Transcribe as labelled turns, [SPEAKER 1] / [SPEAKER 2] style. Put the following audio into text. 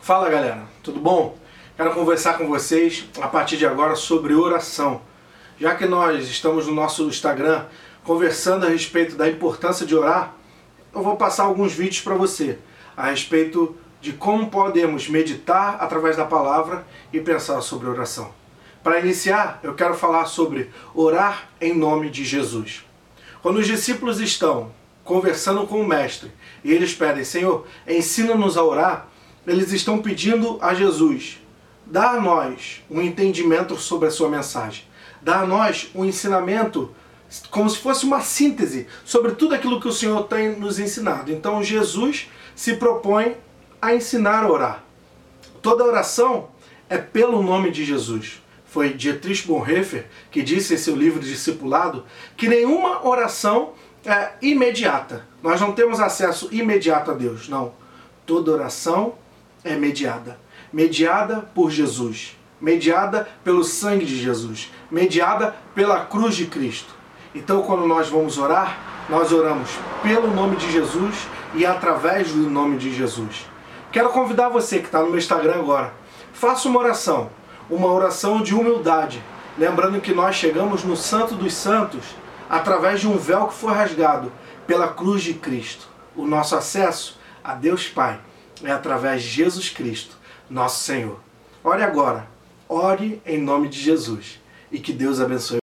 [SPEAKER 1] Fala galera, tudo bom? Quero conversar com vocês a partir de agora sobre oração. Já que nós estamos no nosso Instagram conversando a respeito da importância de orar, eu vou passar alguns vídeos para você a respeito de como podemos meditar através da palavra e pensar sobre oração. Para iniciar, eu quero falar sobre orar em nome de Jesus. Quando os discípulos estão conversando com o Mestre e eles pedem, Senhor, ensina-nos a orar, eles estão pedindo a Jesus, dá a nós um entendimento sobre a sua mensagem, dá a nós um ensinamento como se fosse uma síntese sobre tudo aquilo que o Senhor tem nos ensinado. Então Jesus se propõe a ensinar a orar. Toda oração é pelo nome de Jesus. Foi Dietrich Bonhoeffer que disse em seu livro Discipulado que nenhuma oração é imediata. Nós não temos acesso imediato a Deus, não. Toda oração é mediada. Mediada por Jesus. Mediada pelo sangue de Jesus. Mediada pela cruz de Cristo. Então, quando nós vamos orar, nós oramos pelo nome de Jesus e através do nome de Jesus. Quero convidar você que está no meu Instagram agora. Faça uma oração. Uma oração de humildade. Lembrando que nós chegamos no Santo dos Santos através de um véu que foi rasgado pela cruz de Cristo. O nosso acesso a Deus Pai é através de Jesus Cristo, nosso Senhor. Ore agora, ore em nome de Jesus e que Deus abençoe.